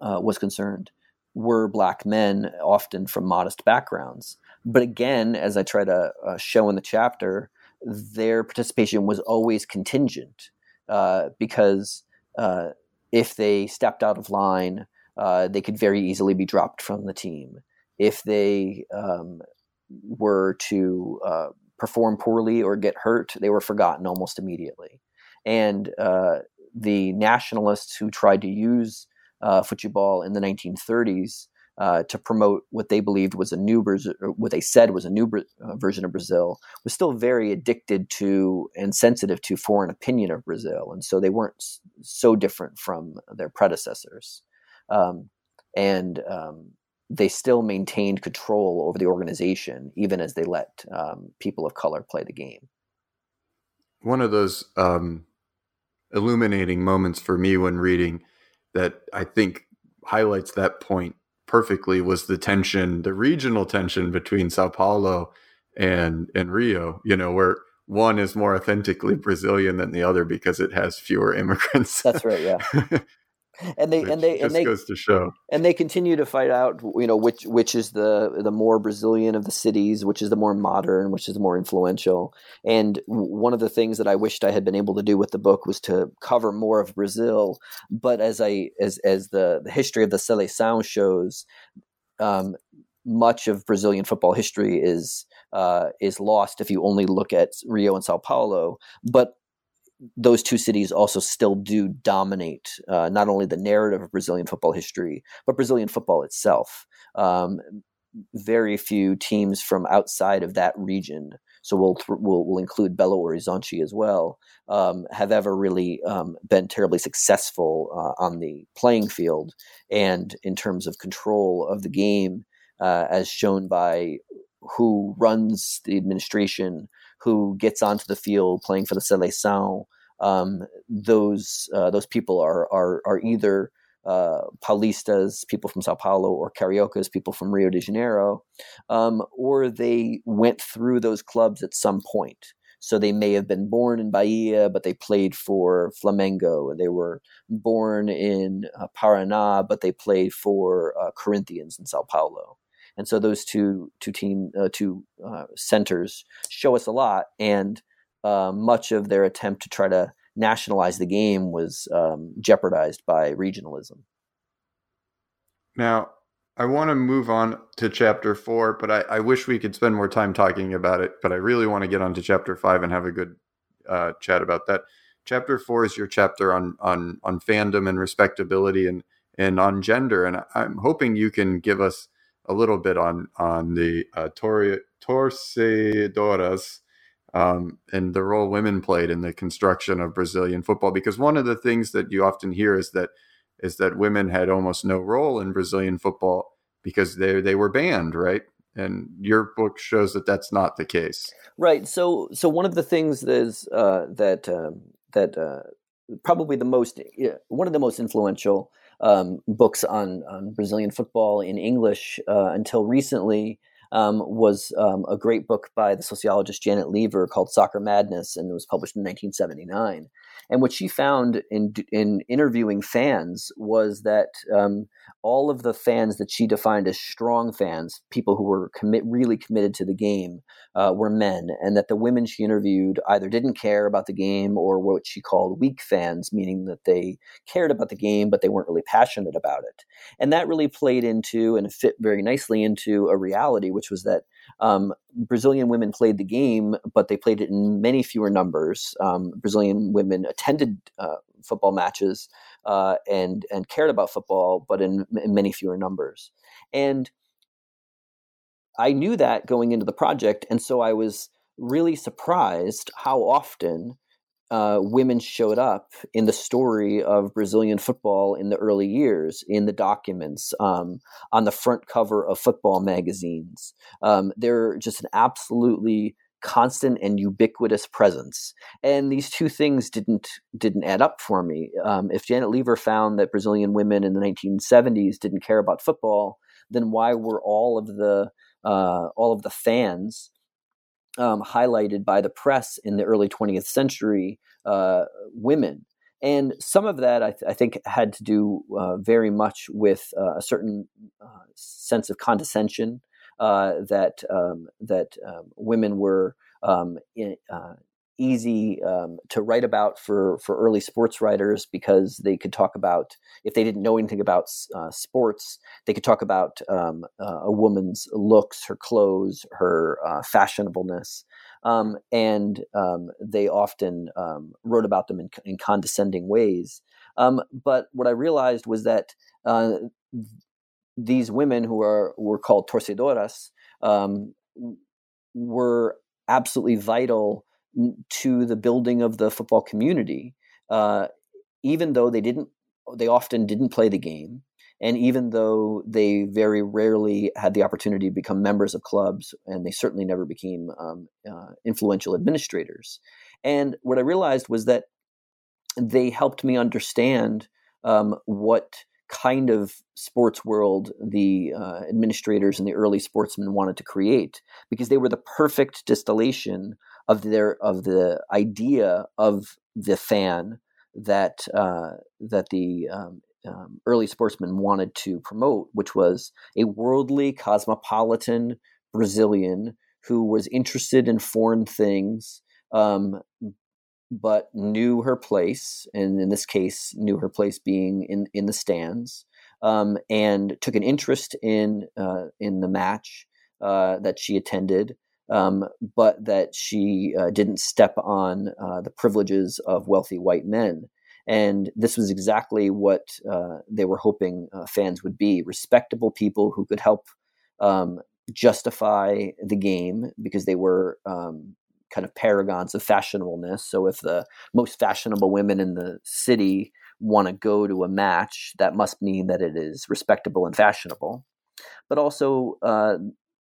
uh, was concerned, were black men, often from modest backgrounds. But again, as I try to uh, show in the chapter, their participation was always contingent uh, because uh, if they stepped out of line, uh, they could very easily be dropped from the team. If they um, were to uh, perform poorly or get hurt, they were forgotten almost immediately. And uh, the nationalists who tried to use uh, football in the 1930s uh, to promote what they believed was a new Brazil, what they said was a new uh, version of Brazil, was still very addicted to and sensitive to foreign opinion of Brazil, and so they weren't so different from their predecessors. Um, and um, they still maintained control over the organization, even as they let um, people of color play the game. One of those um, illuminating moments for me when reading that I think highlights that point perfectly was the tension, the regional tension between Sao Paulo and and Rio. You know, where one is more authentically Brazilian than the other because it has fewer immigrants. That's right. Yeah. and they Which and they and they goes to show. and they continue to fight out you know which which is the the more brazilian of the cities which is the more modern which is the more influential. And one of the things that i wished i had been able to do with the book was to cover more of brazil. But as i as as the the history of the seleção shows um, much of brazilian football history is uh, is lost if you only look at rio and sao paulo. But those two cities also still do dominate uh, not only the narrative of Brazilian football history, but Brazilian football itself. Um, very few teams from outside of that region so we'll we'll, we'll include Belo Horizonte as well, um, have ever really um, been terribly successful uh, on the playing field and in terms of control of the game, uh, as shown by who runs the administration, who gets onto the field playing for the Seleção. Um, those uh, those people are are are either uh, Paulistas, people from Sao Paulo, or Cariocas, people from Rio de Janeiro, um, or they went through those clubs at some point. So they may have been born in Bahia, but they played for Flamengo. They were born in uh, Paraná, but they played for uh, Corinthians in Sao Paulo. And so those two two team uh, two uh, centers show us a lot, and uh, much of their attempt to try to nationalize the game was um, jeopardized by regionalism. Now, I want to move on to chapter four, but I, I, wish we could spend more time talking about it. But I really want to get on to chapter five and have a good uh, chat about that. Chapter four is your chapter on on on fandom and respectability and and on gender, and I'm hoping you can give us a little bit on on the uh, tor- torcedoras um, and the role women played in the construction of Brazilian football. Because one of the things that you often hear is that is that women had almost no role in Brazilian football because they they were banned, right? And your book shows that that's not the case, right? So so one of the things that is uh, that um, that uh, probably the most one of the most influential um, books on on Brazilian football in English uh, until recently um, was um, a great book by the sociologist Janet Lever called Soccer Madness, and it was published in 1979. And what she found in in interviewing fans was that um, all of the fans that she defined as strong fans, people who were commit really committed to the game, uh, were men, and that the women she interviewed either didn't care about the game or what she called weak fans, meaning that they cared about the game but they weren't really passionate about it. And that really played into and fit very nicely into a reality, which was that um, Brazilian women played the game, but they played it in many fewer numbers. Um, Brazilian women attended uh, football matches uh, and and cared about football, but in, in, many fewer numbers. And I knew that going into the project, and so I was really surprised how often uh, women showed up in the story of Brazilian football in the early years, in the documents, um, on the front cover of football magazines. Um, they're just an absolutely constant and ubiquitous presence. And these two things didn't didn't add up for me. Um, if Janet Lever found that Brazilian women in the 1970s didn't care about football, then why were all of the uh, all of the fans um, highlighted by the press in the early 20th century uh, women. And some of that, I, th- I think, had to do uh, very much with uh, a certain uh, sense of condescension uh, that um, that um, women were um, in, uh, easy um, to write about for for early sports writers because they could talk about if they didn't know anything about uh, sports they could talk about um, uh, a woman's looks her clothes her uh, fashionableness um, and um, they often um, wrote about them in, in condescending ways. Um, but what i realized was that uh, these women who are were called torcedoras were absolutely vital to the building of the football community, uh, even though they didn't, they often didn't play the game, and even though they very rarely had the opportunity to become members of clubs, and they certainly never became um, uh, influential administrators. And what I realized was that they helped me understand um, what kind of sports world the uh, administrators and the early sportsmen wanted to create because they were the perfect distillation of their of the idea of the fan that uh, that the um, um, early sportsmen wanted to promote, which was a worldly, cosmopolitan Brazilian who was interested in foreign things, um, but knew her place, and in this case, knew her place being in in the stands, um, and took an interest in uh, in the match uh, that she attended, um, but that she uh, didn't step on uh, the privileges of wealthy white men. And this was exactly what uh, they were hoping uh, fans would be respectable people who could help um, justify the game because they were um, kind of paragons of fashionableness. So if the most fashionable women in the city want to go to a match, that must mean that it is respectable and fashionable. But also uh,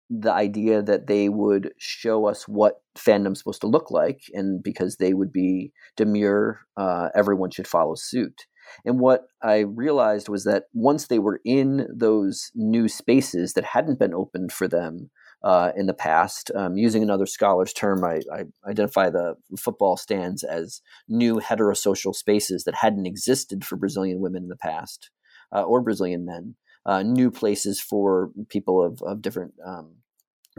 the idea that they would show us what fandom's supposed to look like, and because they would be demure, uh, everyone should follow suit. And what I realized was that once they were in those new spaces that hadn't been opened for them uh, in the past, um, using another scholar's term, I, I, identify the football stands as new heterosocial spaces that hadn't existed for Brazilian women in the past uh, or Brazilian men. Uh, new places for people of, of different um,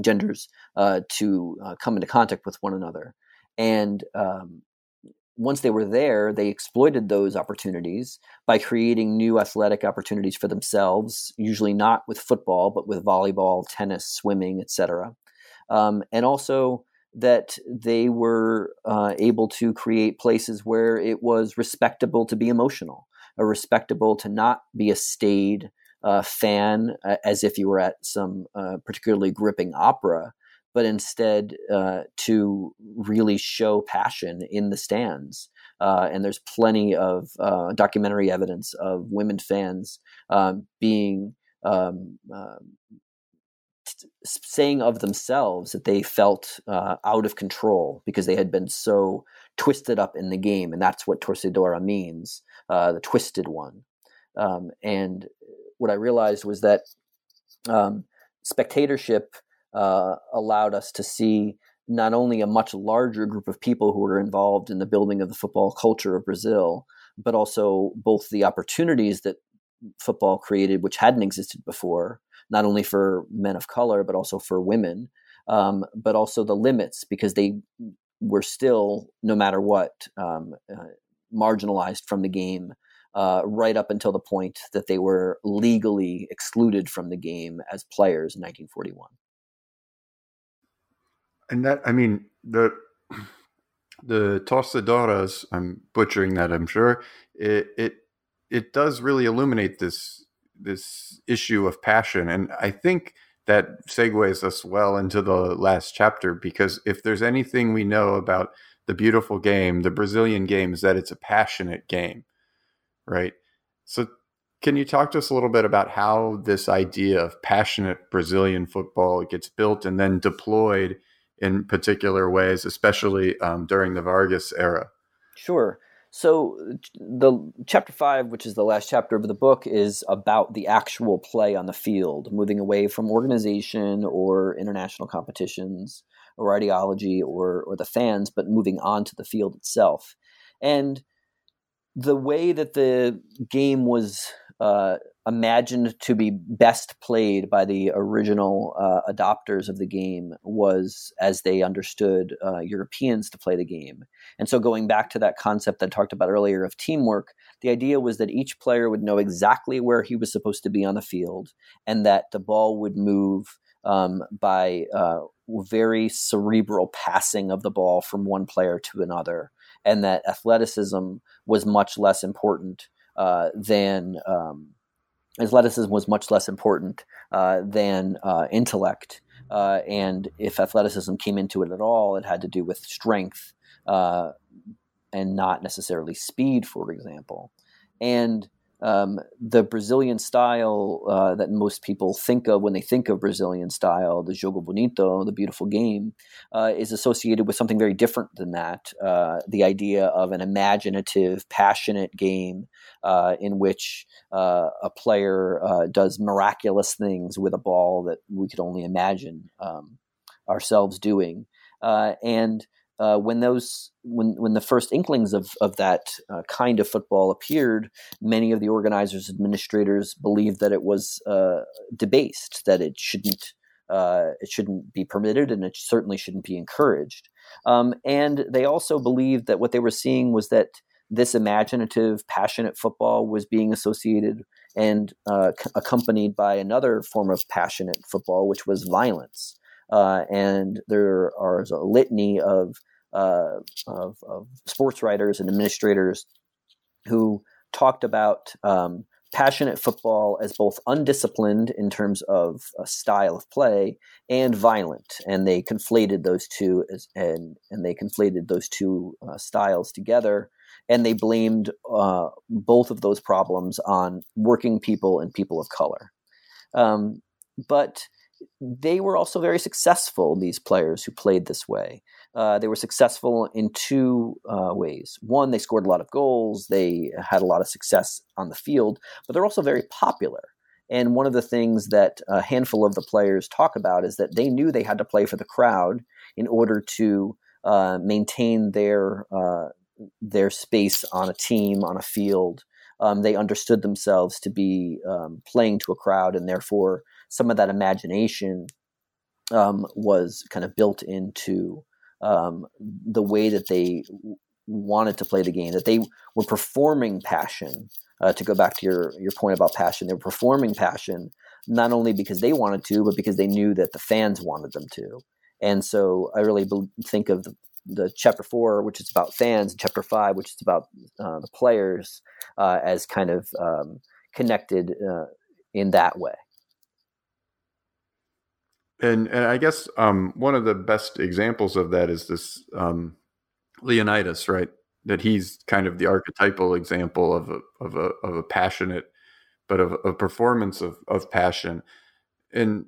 genders uh, to uh, come into contact with one another. And um, once they were there, they exploited those opportunities by creating new athletic opportunities for themselves, usually not with football, but with volleyball, tennis, swimming, etc. Um, and also that they were uh, able to create places where it was respectable to be emotional, or respectable to not be a staid uh, fan, uh, as if you were at some uh, particularly gripping opera, but instead uh, to really show passion in the stands. Uh, and there's plenty of documentary evidence of women fans um, being um, um saying of themselves that they felt uh, out of control because they had been so twisted up in the game, and that's what torcedora means, uh, the twisted one. Um, and what I realized was that um, spectatorship uh, allowed us to see not only a much larger group of people who were involved in the building of the football culture of Brazil, but also both the opportunities that football created, which hadn't existed before, not only for men of color, but also for women, um, but also the limits because they were still, no matter what, um, uh, marginalized from the game uh, right up until the point that they were legally excluded from the game as players in 1941 and that I mean the the torcedoras. I'm butchering that. I'm sure it it it does really illuminate this this issue of passion, and I think that segues us well into the last chapter because if there's anything we know about the beautiful game, the Brazilian game, is that it's a passionate game, right? So, can you talk to us a little bit about how this idea of passionate Brazilian football gets built and then deployed in particular ways, especially um, during the Vargas era? Sure. So the chapter five, which is the last chapter of the book, is about the actual play on the field, moving away from organization or international competitions or ideology or or the fans, but moving on to the field itself. And the way that the game was uh, imagined to be best played by the original uh, adopters of the game was as they understood uh, Europeans to play the game. And so, going back to that concept that I talked about earlier of teamwork, the idea was that each player would know exactly where he was supposed to be on the field and that the ball would move um, by uh, very cerebral passing of the ball from one player to another, and that athleticism was much less important. Uh, than um, athleticism was much less important uh, than uh, intellect. Uh, and if athleticism came into it at all, it had to do with strength uh, and not necessarily speed, for example. And um, the Brazilian style uh, that most people think of when they think of Brazilian style, the jogo bonito, the beautiful game, uh, is associated with something very different than that. Uh, the idea of an imaginative, passionate game uh, in which uh, a player uh, does miraculous things with a ball that we could only imagine um, ourselves doing. and uh, when those when when the first inklings of of that uh, kind of football appeared, many of the organizers, administrators believed that it was uh, debased, that it shouldn't uh, it shouldn't be permitted, and it certainly shouldn't be encouraged. Um, and they also believed that what they were seeing was that this imaginative, passionate football was being associated and uh, c- accompanied by another form of passionate football, which was violence. Uh, and there are a litany of, uh, of, of sports writers and administrators who talked about um, passionate football as both undisciplined in terms of a style of play and violent, and they conflated those two as, and and they conflated those two uh, styles together, and they blamed uh, both of those problems on working people and people of color. Um, but they were also very successful, these players who played this way. Uh, they were successful in two uh, ways. One, they scored a lot of goals, they had a lot of success on the field, but they're also very popular. And one of the things that a handful of the players talk about is that they knew they had to play for the crowd in order to uh, maintain their uh, their space on a team, on a field. Um, they understood themselves to be um, playing to a crowd, and therefore some of that imagination um, was kind of built into um, the way that they wanted to play the game, that they were performing passion. Uh, to go back to your your point about passion, they were performing passion not only because they wanted to, but because they knew that the fans wanted them to. And so I really think of the chapter four, which is about fans, and chapter five, which is about uh, the players, uh, as kind of um, connected uh, in that way. And and I guess um, one of the best examples of that is this um, Leonidas, right? That he's kind of the archetypal example of a of a of a passionate, but of a performance of of passion, and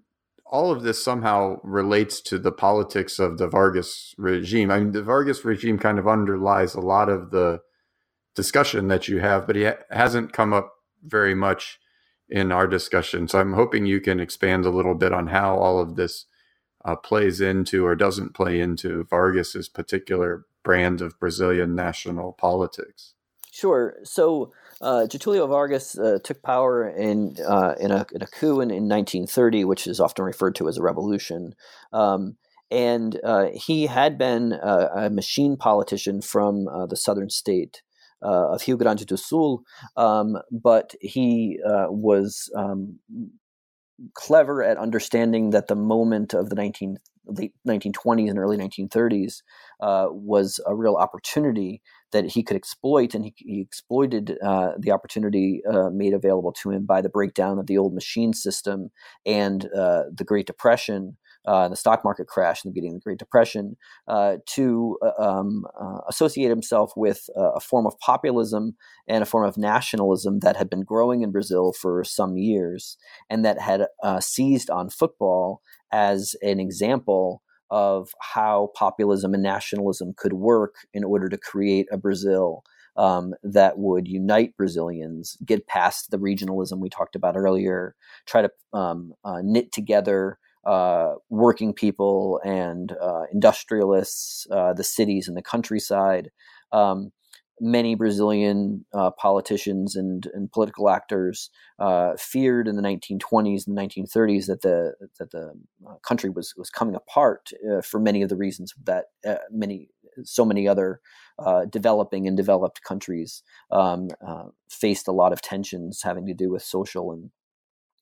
all of this somehow relates to the politics of the Vargas regime. I mean, the Vargas regime kind of underlies a lot of the discussion that you have, but it ha- hasn't come up very much in our discussion. So I'm hoping you can expand a little bit on how all of this uh, plays into or doesn't play into Vargas's particular brand of Brazilian national politics. Sure. So uh, Getulio Vargas uh, took power in uh, in, a, in, a, coup in, in, 1930, which is often referred to as a revolution. Um, and uh, he had been a, a machine politician from uh, the southern state uh, of Rio Grande do Sul, um, but he uh, was um, clever at understanding that the moment of the 19, late 1920s and early 1930s uh, was a real opportunity that he could exploit, and he, he exploited uh, the opportunity uh, made available to him by the breakdown of the old machine system and uh, the Great Depression uh, the stock market crash in the beginning of the Great Depression, uh, to uh, um, associate himself with a form of populism and a form of nationalism that had been growing in Brazil for some years and that had seized on football as an example of how populism and nationalism could work in order to create a Brazil um, that would unite Brazilians, get past the regionalism we talked about earlier, try to um, uh, knit together uh, working people and uh, industrialists, uh, the cities and the countryside. Um, many Brazilian uh, politicians and, and, political actors uh, feared in the 1920s and 1930s that the that the uh, country was was coming apart for many of the reasons that many so many other developing and developed countries um, faced a lot of tensions having to do with social and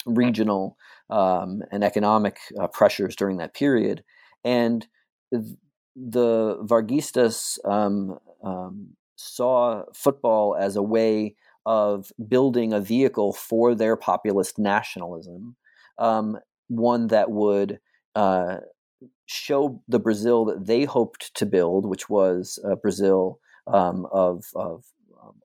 regional um, and economic uh, pressures during that period. And the Varguistas um, um, saw football as a way of building a vehicle for their populist nationalism, um, one that would uh, show the Brazil that they hoped to build, which was a Brazil um, of, of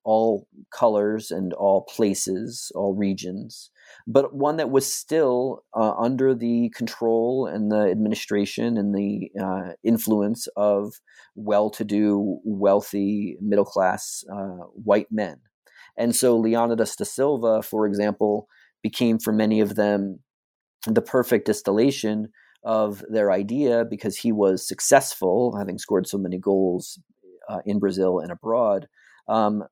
all colors and all places, all regions, but one that was still uh, under the control and the administration and the uh, influence of well to do, wealthy, middle class uh, white men. And so Leonidas da Silva, for example, became for many of them the perfect distillation of their idea because he was successful, having scored so many goals uh, in Brazil and abroad. Um,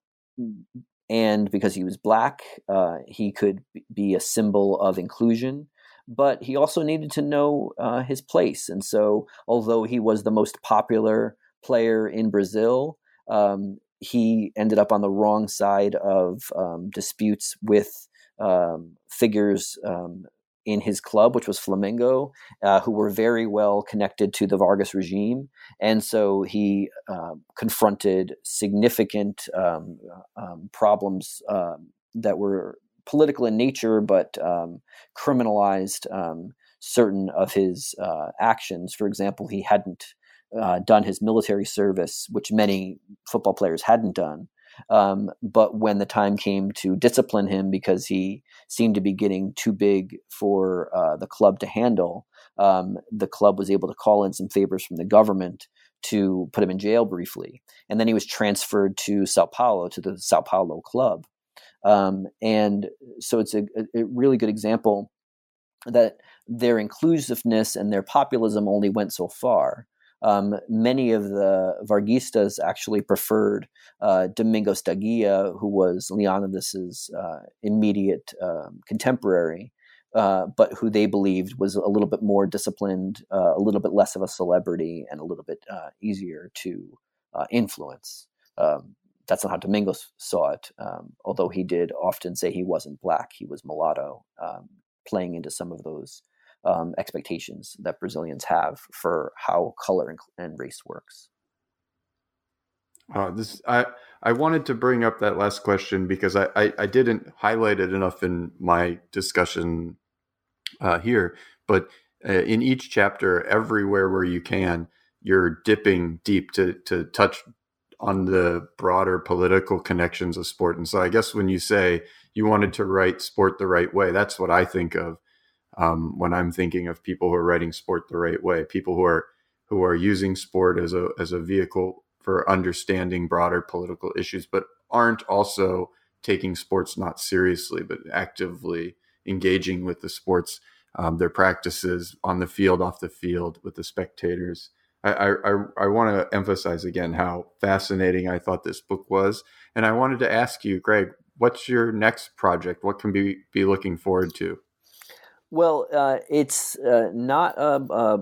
and because he was black, uh, he could be a symbol of inclusion. But he also needed to know uh, his place. And so, although he was the most popular player in Brazil, um, he ended up on the wrong side of um, disputes with um, figures um, in his club, which was Flamengo, uh, who were very well connected to the Vargas regime. And so he uh, confronted significant um, um, problems um, that were political in nature, but um, criminalized um, certain of his uh, actions. For example, he hadn't uh, done his military service, which many football players hadn't done. Um, but when the time came to discipline him because he seemed to be getting too big for uh, the club to handle, um, the club was able to call in some favors from the government to put him in jail briefly. And then he was transferred to Sao Paulo, to the Sao Paulo club. Um, and so it's a, a, really good example that their inclusiveness and their populism only went so far. Um, many of the Varguistas actually preferred uh, Domingos da Guia, who was Leonidas's uh, immediate um, contemporary, uh, but who they believed was a little bit more disciplined, uh, a little bit less of a celebrity, and a little bit uh, easier to uh, influence. Um, that's not how Domingos saw it, um, although he did often say he wasn't black, he was mulatto, um, playing into some of those um, expectations that Brazilians have for how color and, and race works. Uh, this I I wanted to bring up that last question because I, I, I didn't highlight it enough in my discussion uh, here, but uh, in each chapter, everywhere where you can, you're dipping deep to to touch on the broader political connections of sport. And so I guess when you say you wanted to write sport the right way, that's what I think of um, when I'm thinking of people who are writing sport the right way, people who are who are using sport as a as a vehicle for understanding broader political issues, but aren't also taking sports not seriously, but actively engaging with the sports, um, their practices on the field, off the field, with the spectators. I, I, I want to emphasize again how fascinating I thought this book was. And I wanted to ask you, Greg, what's your next project? What can we be looking forward to? Well, uh, it's uh, not a, a,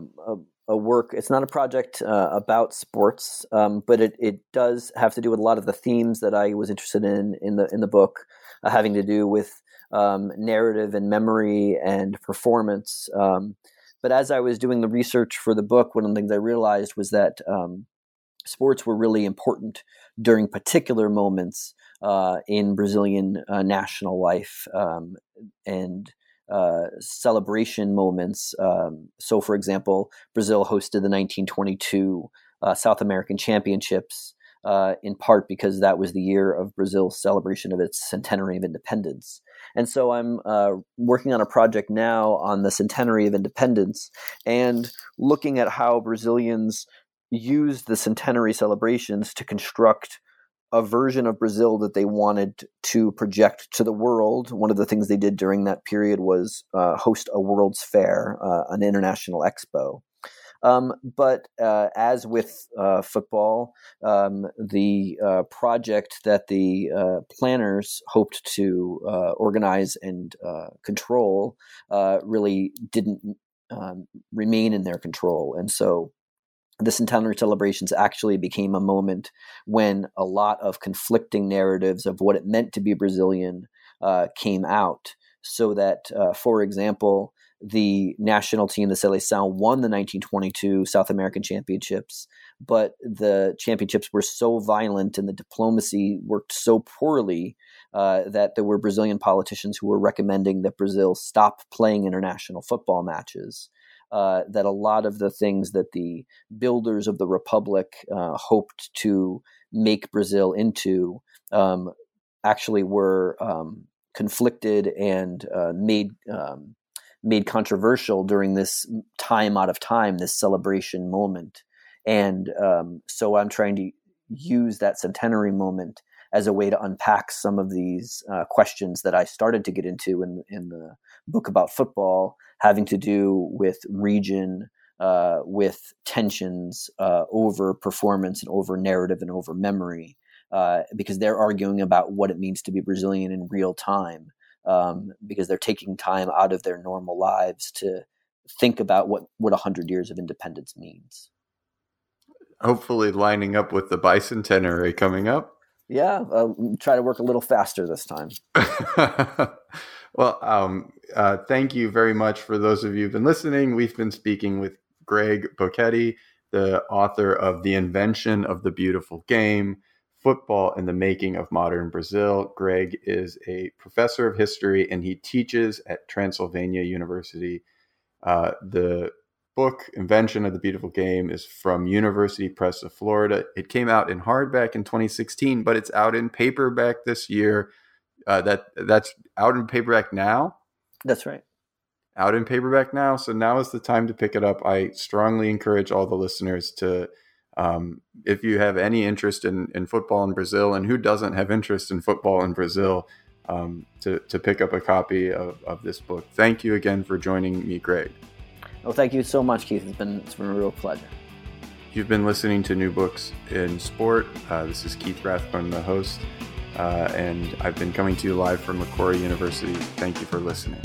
a, work, it's not a project uh, about sports, um, but it, it does have to do with a lot of the themes that I was interested in in the, in the book, uh, having to do with um, narrative and memory and performance. Um, but as I was doing the research for the book, one of the things I realized was that um, sports were really important during particular moments uh, in Brazilian uh, national life um, and uh, celebration moments. Um, so, for example, Brazil hosted the 1922 uh, South American Championships. Uh, in part because that was the year of Brazil's celebration of its centenary of independence. And so I'm uh, working on a project now on the centenary of independence and looking at how Brazilians used the centenary celebrations to construct a version of Brazil that they wanted to project to the world. One of the things they did during that period was uh, host a World's Fair, uh, an international expo. Um, but uh, as with uh, football, um, the uh, project that the uh, planners hoped to organize and control really didn't um, remain in their control. And so the centenary celebrations actually became a moment when a lot of conflicting narratives of what it meant to be Brazilian came out. So that, for example, the national team, the Seleção, won the 1922 South American Championships, but the championships were so violent and the diplomacy worked so poorly uh, that there were Brazilian politicians who were recommending that Brazil stop playing international football matches. Uh, that a lot of the things that the builders of the republic uh, hoped to make Brazil into um, actually were um, conflicted and uh, made um, made controversial during this time out of time, this celebration moment. And um, so I'm trying to use that centenary moment as a way to unpack some of these uh, questions that I started to get into in, in the book about football, having to do with region, uh, with tensions uh, over performance and over narrative and over memory, uh, because they're arguing about what it means to be Brazilian in real time um, because they're taking time out of their normal lives to think about what what a 100 years of independence means. Hopefully lining up with the bicentenary coming up yeah uh, try to work a little faster this time well um, uh, thank you very much for those of you who've been listening we've been speaking with greg Bocketti the author of the invention of the beautiful game Football and the Making of Modern Brazil. Greg is a professor of history and he teaches at Transylvania University. Uh, the book, Invention of the Beautiful Game, is from University Press of Florida. It came out in hardback in 2016, but it's out in paperback this year. Uh, that that's out in paperback now. That's right. Out in paperback now. So now is the time to pick it up. I strongly encourage all the listeners to, um, if you have any interest in, in football in Brazil, and who doesn't have interest in football in Brazil, um, to, to pick up a copy of, of this book. Thank you again for joining me, Greg. Well, thank you so much, Keith. It's been, it's been a real pleasure. You've been listening to New Books in Sport. Uh, this is Keith Rathbone, the host, uh, and I've been coming to you live from Macquarie University. Thank you for listening.